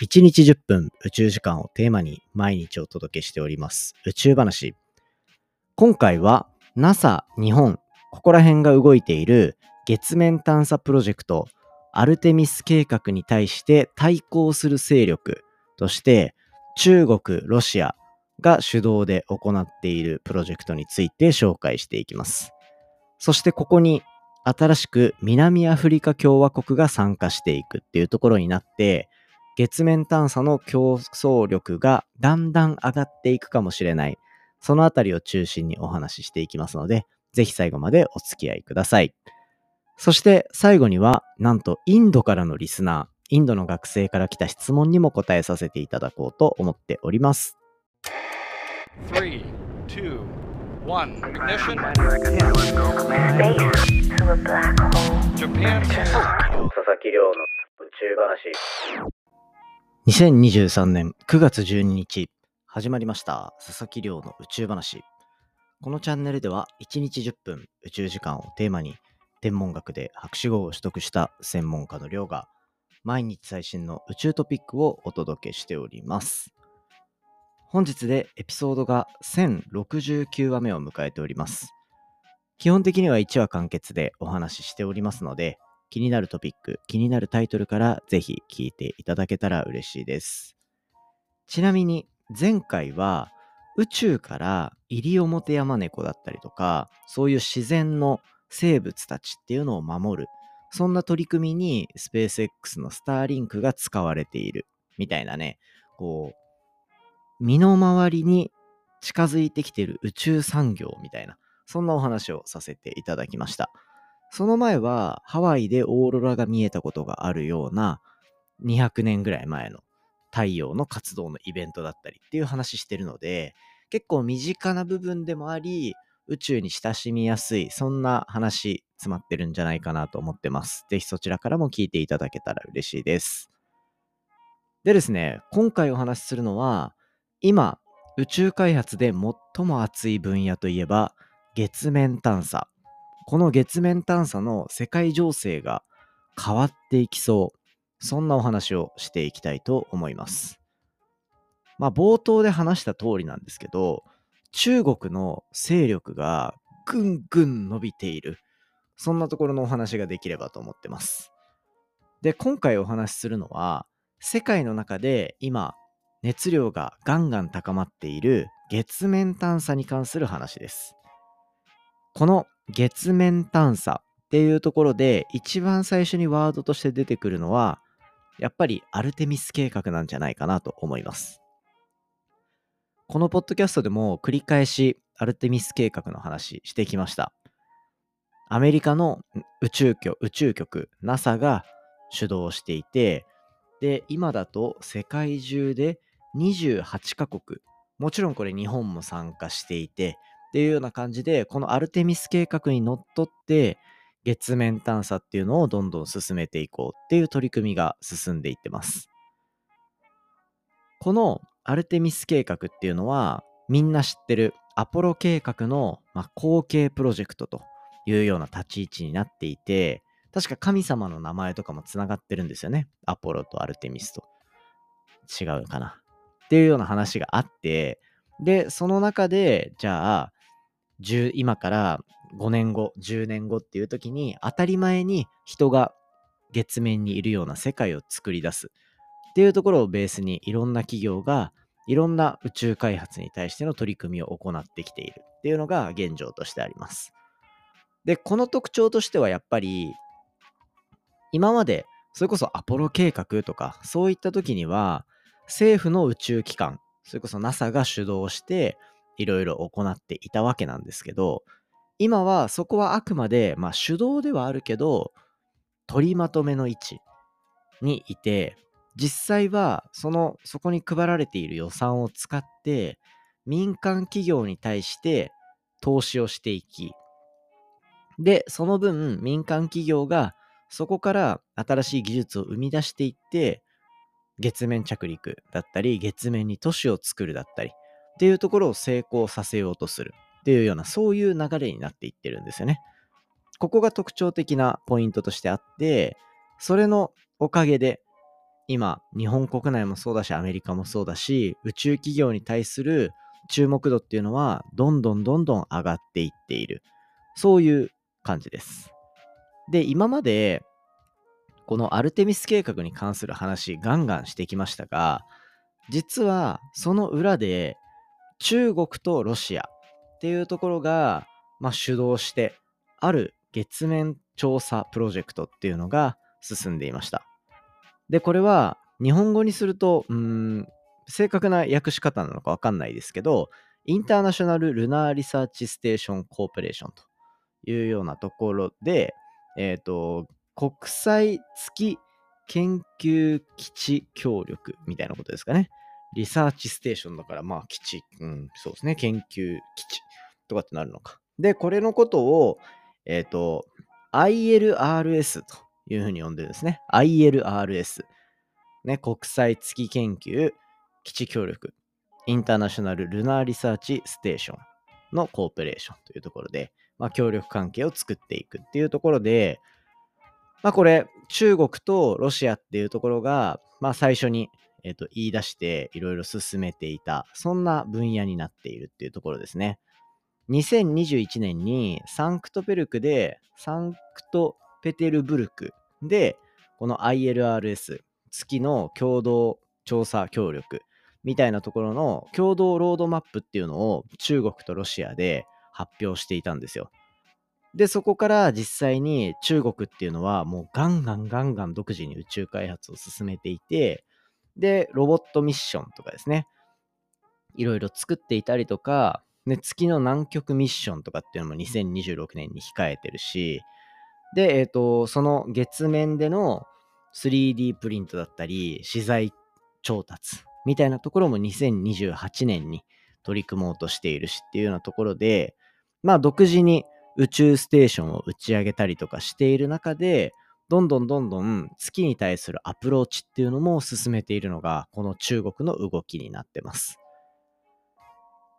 1日10分宇宙時間をテーマに毎日お届けしております宇宙話。今回は NASA 日本、ここら辺が動いている月面探査プロジェクトアルテミス計画に対して対抗する勢力として中国、ロシアが主導で行っているプロジェクトについて紹介していきます。そしてここに新しく南アフリカ共和国が参加していくっていうところになって、月面探査の競争力がだんだん上がっていくかもしれない。そのあたりを中心にお話ししていきますので、ぜひ最後までお付き合いください。そして最後には、なんとインドからのリスナー、インドの学生から来た質問にも答えさせていただこうと思っております。3 2 1 ignition Japan 佐々木亮の宇宙話2023年9月12日始まりました。佐々木亮の宇宙話。このチャンネルでは1日10分宇宙時間をテーマに天文学で博士号を取得した専門家の亮が毎日最新の宇宙トピックをお届けしております。本日でエピソードが1069話目を迎えております。基本的には1話完結でお話ししておりますので気になるトピック、気になるタイトルからぜひ聞いていただけたら嬉しいです。ちなみに前回は宇宙からイリオモテヤマネコだったりとか、そういう自然の生物たちっていうのを守る。そんな取り組みにスペース X のスターリンクが使われている。みたいなね、こう、身の回りに近づいてきている宇宙産業みたいな、そんなお話をさせていただきました。その前はハワイでオーロラが見えたことがあるような200年ぐらい前の太陽の活動のイベントだったりっていう話してるので結構身近な部分でもあり宇宙に親しみやすいそんな話詰まってるんじゃないかなと思ってます。ぜひそちらからも聞いていただけたら嬉しいです。でですね、今回お話しするのは今宇宙開発で最も熱い分野といえば月面探査この月面探査の世界情勢が変わっていきそう。そんなお話をしていきたいと思います。まあ冒頭で話した通りなんですけど、中国の勢力がぐんぐん伸びている。そんなところのお話ができればと思ってます。で、今回お話しするのは、世界の中で今、熱量がガンガン高まっている月面探査に関する話です。この月面探査っていうところで一番最初にワードとして出てくるのはやっぱりアルテミス計画なんじゃないかなと思います。このポッドキャストでも繰り返しアルテミス計画の話してきました。アメリカの宇宙局宇宙局 NASA が主導していてで今だと世界中で28カ国もちろんこれ日本も参加していてっていうような感じで、このアルテミス計画にのっとって、月面探査っていうのをどんどん進めていこうっていう取り組みが進んでいってます。このアルテミス計画っていうのは、みんな知ってるアポロ計画の、まあ、後継プロジェクトというような立ち位置になっていて、確か神様の名前とかもつながってるんですよね。アポロとアルテミスと。違うかな。っていうような話があって、で、その中で、じゃあ、今から5年後、10年後っていう時に当たり前に人が月面にいるような世界を作り出すっていうところをベースにいろんな企業がいろんな宇宙開発に対しての取り組みを行ってきているっていうのが現状としてあります。で、この特徴としてはやっぱり今までそれこそアポロ計画とかそういった時には政府の宇宙機関それこそ NASA が主導していろいろ行っていたわけなんですけど、今はそこはあくまで、まあ、手動ではあるけど、取りまとめの位置にいて、実際はそのそこに配られている予算を使って民間企業に対して投資をしていきでその分民間企業がそこから新しい技術を生み出していって月面着陸だったり月面に都市を作るだったりっていうところを成功させようとするっていうようなそういう流れになっていってるんですよね。ここが特徴的なポイントとしてあってそれのおかげで今、日本国内もそうだし、アメリカもそうだし、宇宙企業に対する注目度っていうのは、どんどんどんどん上がっていっている。そういう感じです。で、今まで、このアルテミス計画に関する話、ガンガンしてきましたが、実はその裏で、中国とロシアっていうところが、まあ、主導して、ある月面調査プロジェクトっていうのが進んでいました。で、これは日本語にすると、うん、正確な訳し方なのかわかんないですけど、インターナショナル・ルナー・リサーチ・ステーション・コーポレーションというようなところで、えっ、ー、と、国際月研究基地協力みたいなことですかね。リサーチステーションだから、まあ基地、うん、そうですね、研究基地とかってなるのか。で、これのことを、えっ、ー、と、ILRS というふうに呼んでるんですね。ILRS。ね、国際月研究基地協力。インターナショナル・ルナー・リサーチ・ステーションのコーポレーションというところで、まあ、協力関係を作っていくっていうところで、まあ、これ、中国とロシアっていうところが、まあ、最初に、えー、と言い出していろいろ進めていた、そんな分野になっているっていうところですね。2021年にサンクトペルクで、サンクトペテルブルクで、この ILRS、月の共同調査協力みたいなところの共同ロードマップっていうのを中国とロシアで発表していたんですよ。で、そこから実際に中国っていうのはもうガンガンガンガン独自に宇宙開発を進めていて、で、ロボットミッションとかですね、いろいろ作っていたりとか、ね、月の南極ミッションとかっていうのも2026年に控えてるし、で、えっ、ー、と、その月面での 3D プリントだったり、資材調達みたいなところも2028年に取り組もうとしているしっていうようなところで、まあ独自に宇宙ステーションを打ち上げたりとかしている中で、どんどんどんどん月に対するアプローチっていうのも進めているのが、この中国の動きになってます。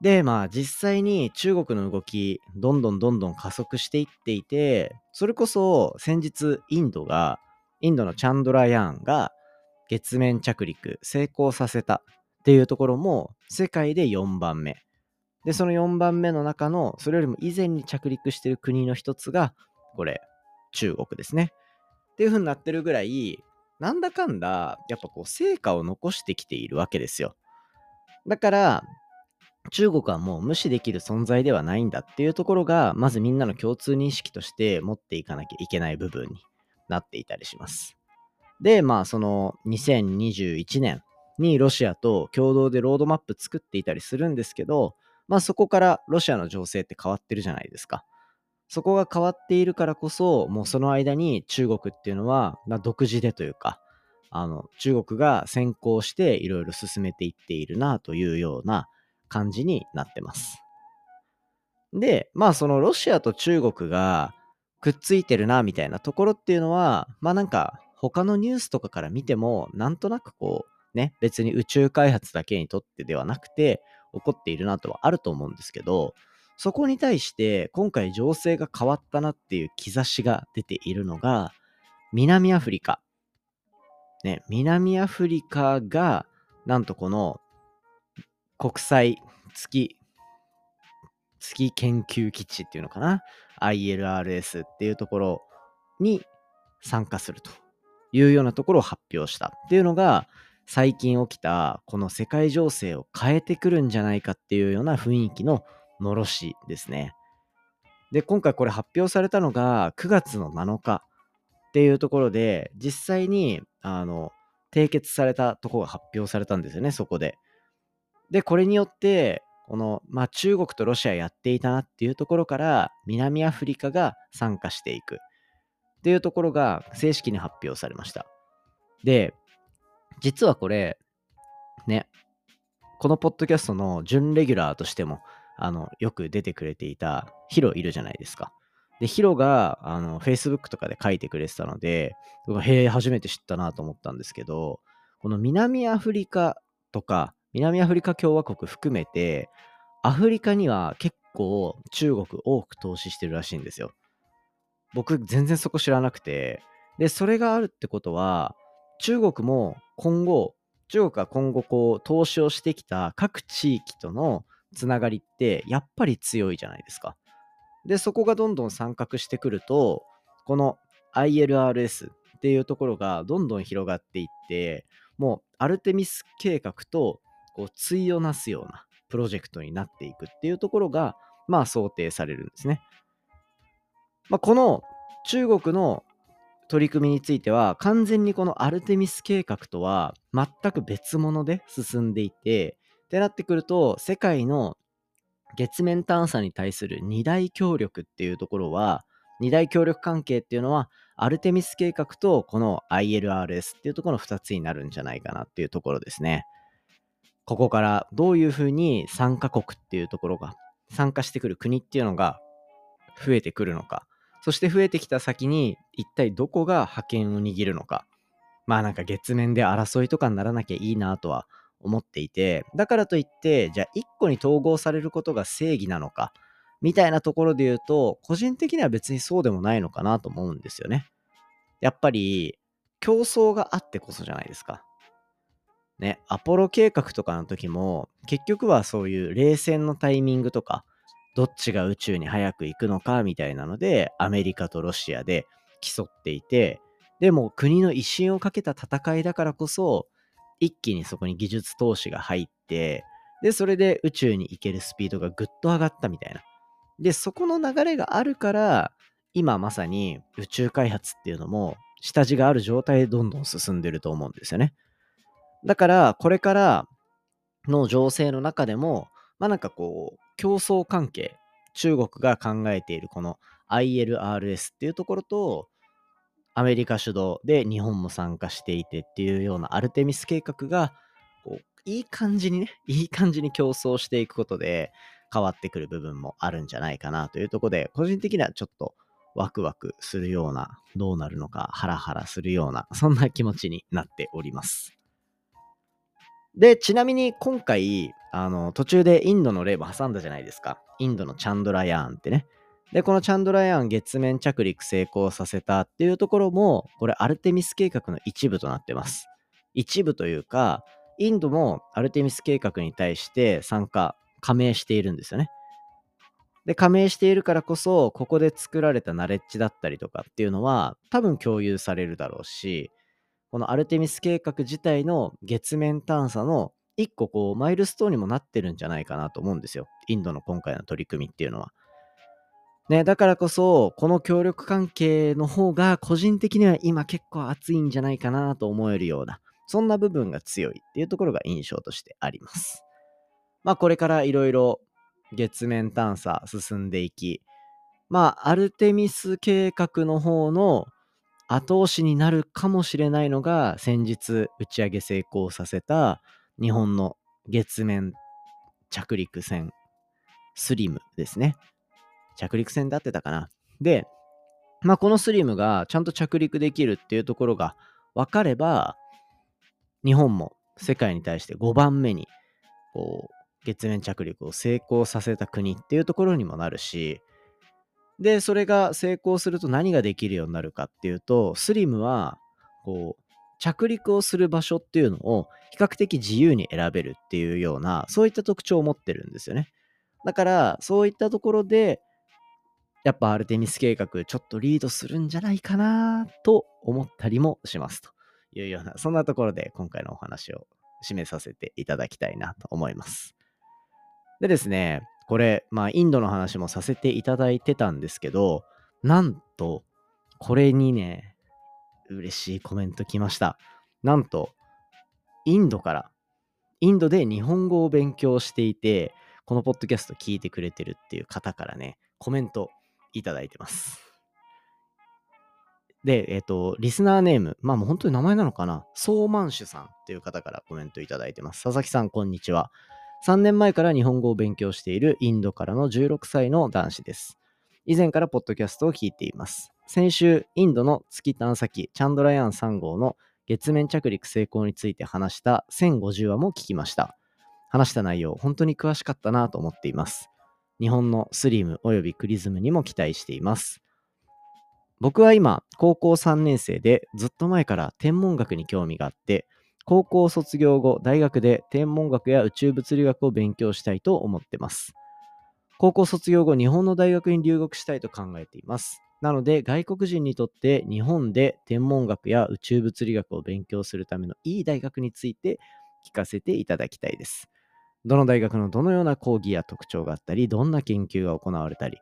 で、まあ実際に中国の動き、どんどんどんどん加速していっていて、それこそ先日インドが、インドのチャンドラヤーンが月面着陸成功させたっていうところも世界で4番目。で、その4番目の中の、それよりも以前に着陸してる国の一つが、これ、中国ですね。っていう風になってるぐらい、なんだかんだ、やっぱこう、成果を残してきているわけですよ。だから、中国はもう無視できる存在ではないんだっていうところが、まずみんなの共通認識として持っていかなきゃいけない部分になっていたりします。で、まあ、その2021年にロシアと共同でロードマップ作っていたりするんですけど、まあそこからロシアの情勢って変わってるじゃないですか。そこが変わっているからこそ、もうその間に中国っていうのは、まあ、独自でというか、あの、中国が先行していろいろ進めていっているなというような感じになってます。で、まあそのロシアと中国がくっついてるなみたいなところっていうのは、まあなんか他のニュースとかから見ても、なんとなくこう、ね、別に宇宙開発だけにとってではなくて、起こっているなとはあると思うんですけど、そこに対して今回情勢が変わったなっていう兆しが出ているのが、南アフリカ。ね、南アフリカが、なんとこの国際月、月研究基地っていうのかな ?ILRS っていうところに参加するというようなところを発表したっていうのが、最近起きたこの世界情勢を変えてくるんじゃないかっていうような雰囲気ののろしですね。で、今回これ発表されたのが9月の7日っていうところで、実際に、あの、締結されたところが発表されたんですよね、そこで。で、これによって、この、まあ、中国とロシアやっていたなっていうところから、南アフリカが参加していく。っていうところが正式に発表されました。で、実はこれ、ね、このポッドキャストの準レギュラーとしても、あの、よく出てくれていたヒロいるじゃないですか。で、ヒロが、あの、Facebook とかで書いてくれてたので、へえ、初めて知ったなと思ったんですけど、この南アフリカとか、南アフリカ共和国含めて、アフリカには結構中国多く投資してるらしいんですよ。僕全然そこ知らなくて、で、それがあるってことは、中国も今後、中国が今後こう投資をしてきた各地域とのつながりってやっぱり強いじゃないですか。で、そこがどんどん参画してくると、この ILRS っていうところがどんどん広がっていって、もうアルテミス計画とこう対をなすようなプロジェクトになっていくっていうところが、まあ想定されるんですね。まあ、この中国の取り組みについては完全にこのアルテミス計画とは全く別物で進んでいてってなってくると世界の月面探査に対する二大協力っていうところは二大協力関係っていうのはアルテミス計画とこの ILRS っていうところの2つになるんじゃないかなっていうところですね。ここからどういうふうに参加国っていうところが参加してくる国っていうのが増えてくるのかそして増えてきた先に一体どこが覇権を握るのか。まあなんか月面で争いとかにならなきゃいいなとは思っていて、だからといって、じゃあ一個に統合されることが正義なのか、みたいなところで言うと、個人的には別にそうでもないのかなと思うんですよね。やっぱり競争があってこそじゃないですか。ね、アポロ計画とかの時も結局はそういう冷戦のタイミングとかどっちが宇宙に早く行くのかみたいなので、アメリカとロシアで競っていて、でも国の威信をかけた戦いだからこそ、一気にそこに技術投資が入って、で、それで宇宙に行けるスピードがぐっと上がったみたいな。で、そこの流れがあるから、今まさに宇宙開発っていうのも下地がある状態でどんどん進んでると思うんですよね。だから、これからの情勢の中でも、まあなんかこう、競争関係、中国が考えているこの ILRS っていうところと、アメリカ主導で日本も参加していてっていうようなアルテミス計画が、こういい感じにね、いい感じに競争していくことで変わってくる部分もあるんじゃないかなというところで、個人的にはちょっとワクワクするような、どうなるのかハラハラするような、そんな気持ちになっております。で、ちなみに今回、あの、途中でインドの例も挟んだじゃないですか。インドのチャンドラヤーンってね。で、このチャンドラヤン月面着陸成功させたっていうところも、これアルテミス計画の一部となってます。一部というか、インドもアルテミス計画に対して参加、加盟しているんですよね。で、加盟しているからこそ、ここで作られたナレッジだったりとかっていうのは、多分共有されるだろうし、このアルテミス計画自体の月面探査の一個こうマイルストーンにもなってるんじゃないかなと思うんですよ。インドの今回の取り組みっていうのは。ね、だからこそ、この協力関係の方が個人的には今結構熱いんじゃないかなと思えるような、そんな部分が強いっていうところが印象としてあります。まあこれからいろいろ月面探査進んでいき、まあアルテミス計画の方の後押しになるかもしれないのが、先日打ち上げ成功させた日本の月面着陸船スリムですね。着陸船で合ってたかな。で、まあ、このスリムがちゃんと着陸できるっていうところが分かれば、日本も世界に対して5番目にこう月面着陸を成功させた国っていうところにもなるし、で、それが成功すると何ができるようになるかっていうと、スリムは、こう、着陸をする場所っていうのを比較的自由に選べるっていうような、そういった特徴を持ってるんですよね。だから、そういったところで、やっぱアルテミス計画ちょっとリードするんじゃないかなと思ったりもしますというような、そんなところで今回のお話を締めさせていただきたいなと思います。でですね、これ、まあ、インドの話もさせていただいてたんですけど、なんと、これにね、嬉しいコメント来ました。なんと、インドから、インドで日本語を勉強していて、このポッドキャスト聞いてくれてるっていう方からね、コメントいただいてます。で、えっ、ー、と、リスナーネーム、まあもう本当に名前なのかな、ソーマンシュさんっていう方からコメントいただいてます。佐々木さん、こんにちは。3年前から日本語を勉強しているインドからの16歳の男子です。以前からポッドキャストを聞いています。先週、インドの月探査機チャンドラヤン3号の月面着陸成功について話した1050話も聞きました。話した内容、本当に詳しかったなと思っています。日本のスリムおよびクリズムにも期待しています。僕は今、高校3年生でずっと前から天文学に興味があって、高校卒業後、大学で天文学や宇宙物理学を勉強したいと思ってます。高校卒業後、日本の大学に留学したいと考えています。なので、外国人にとって日本で天文学や宇宙物理学を勉強するためのいい大学について聞かせていただきたいです。どの大学のどのような講義や特徴があったり、どんな研究が行われたり、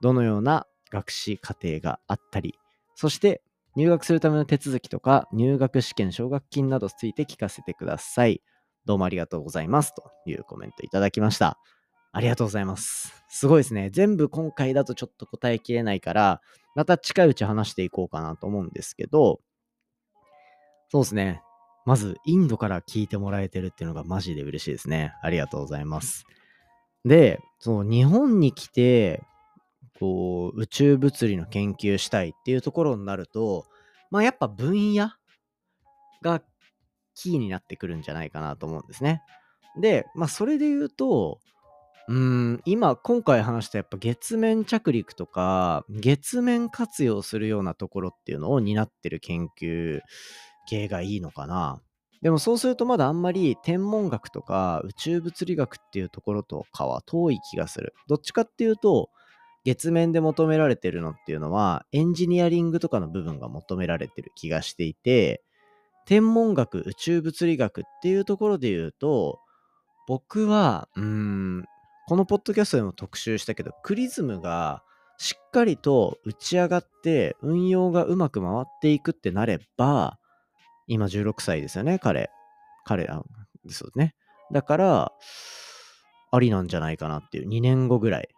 どのような学士課程があったり、そして入学するための手続きとか、入学試験、奨学金などについて聞かせてください。どうもありがとうございます。というコメントいただきました。ありがとうございます。すごいですね。全部今回だとちょっと答えきれないから、また近いうち話していこうかなと思うんですけど、そうですね。まず、インドから聞いてもらえてるっていうのがマジで嬉しいですね。ありがとうございます。で、その日本に来て、こう、宇宙物理の研究したいっていうところになると、まあやっぱ分野がキーになってくるんじゃないかなと思うんですね。で、まあそれで言うと、うん、今、今回話したやっぱ月面着陸とか、月面活用するようなところっていうのを担ってる研究系がいいのかな？でもそうするとまだあんまり天文学とか宇宙物理学っていうところとかは遠い気がする。どっちかっていうと、月面で求められてるのっていうのは、エンジニアリングとかの部分が求められてる気がしていて、天文学、宇宙物理学っていうところで言うと、僕は、うーん、このポッドキャストでも特集したけど、クリズムがしっかりと打ち上がって運用がうまく回っていくってなれば、今16歳ですよね、彼。彼らですよね。だから、ありなんじゃないかなっていう、2年後ぐらい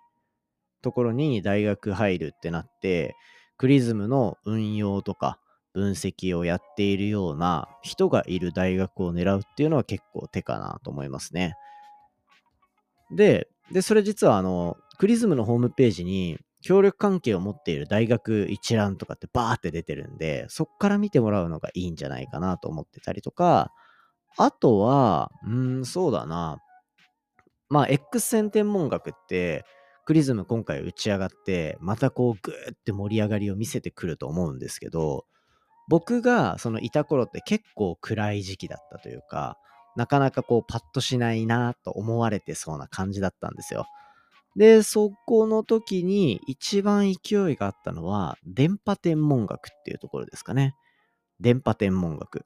ところに大学入るってなって、クリズムの運用とか分析をやっているような人がいる大学を狙うっていうのは結構手かなと思いますね。で、で、それ実はあの、クリズムのホームページに協力関係を持っている大学一覧とかってバーって出てるんで、そっから見てもらうのがいいんじゃないかなと思ってたりとか、あとは、うん、そうだな。まあ、X 線天文学って、クリズム今回打ち上がって、またこうグーって盛り上がりを見せてくると思うんですけど、僕がそのいた頃って結構暗い時期だったというか、なかなかこうパッとしないなと思われてそうな感じだったんですよ。で、そこの時に一番勢いがあったのは、電波天文学っていうところですかね。電波天文学。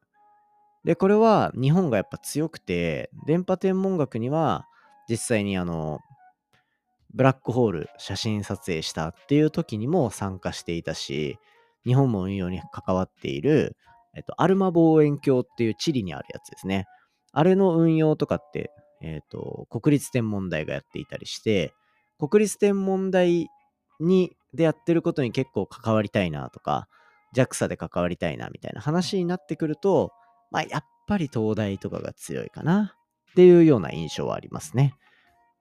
で、これは日本がやっぱ強くて、電波天文学には実際にあの、ブラックホール写真撮影したっていう時にも参加していたし、日本も運用に関わっている、えっと、アルマ望遠鏡っていうチリにあるやつですね。あれの運用とかって、えっと、国立天文台がやっていたりして、国立天文台に、でやってることに結構関わりたいなとか、JAXA で関わりたいなみたいな話になってくると、まあ、やっぱり東大とかが強いかなっていうような印象はありますね。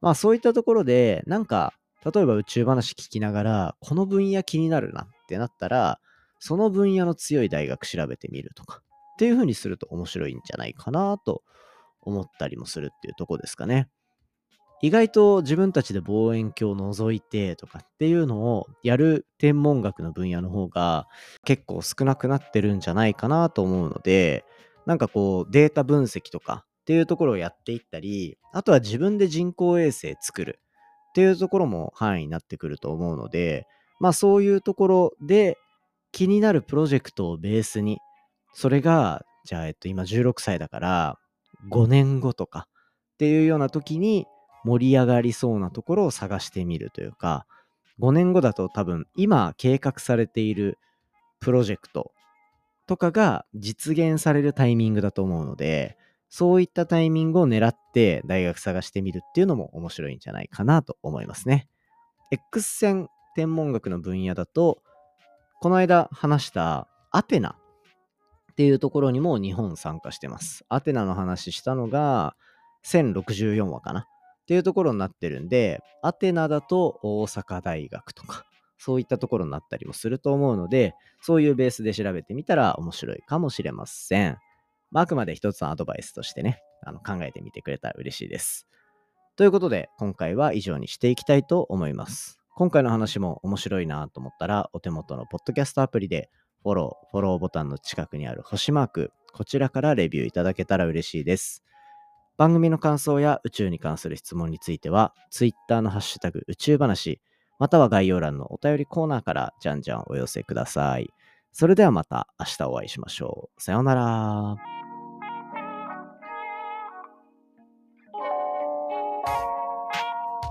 まあそういったところで、なんか、例えば宇宙話聞きながら、この分野気になるなってなったら、その分野の強い大学調べてみるとか、っていう風にすると面白いんじゃないかなと思ったりもするっていうとこですかね。意外と自分たちで望遠鏡を覗いてとかっていうのをやる天文学の分野の方が結構少なくなってるんじゃないかなと思うので、なんかこうデータ分析とかっていうところをやっていったり、あとは自分で人工衛星作るっていうところも範囲になってくると思うので、まあそういうところで気になるプロジェクトをベースに、それが、じゃあ、えっと、今16歳だから、5年後とかっていうような時に盛り上がりそうなところを探してみるというか、5年後だと多分今計画されているプロジェクトとかが実現されるタイミングだと思うので、そういったタイミングを狙って大学探してみるっていうのも面白いんじゃないかなと思いますね。X 線天文学の分野だと、この間話したアテナっていうところにも日本参加してます。アテナの話したのが1064話かなっていうところになってるんで、アテナだと大阪大学とか、そういったところになったりもすると思うので、そういうベースで調べてみたら面白いかもしれません。まあ、あくまで一つのアドバイスとしてね、あの考えてみてくれたら嬉しいです。ということで、今回は以上にしていきたいと思います。今回の話も面白いなと思ったら、お手元のポッドキャストアプリでフォロー、フォローボタンの近くにある星マーク、こちらからレビューいただけたら嬉しいです。番組の感想や宇宙に関する質問については、Twitter のハッシュタグ宇宙話、または概要欄のお便りコーナーからじゃんじゃんお寄せください。それではまた明日お会いしましょう。さようなら。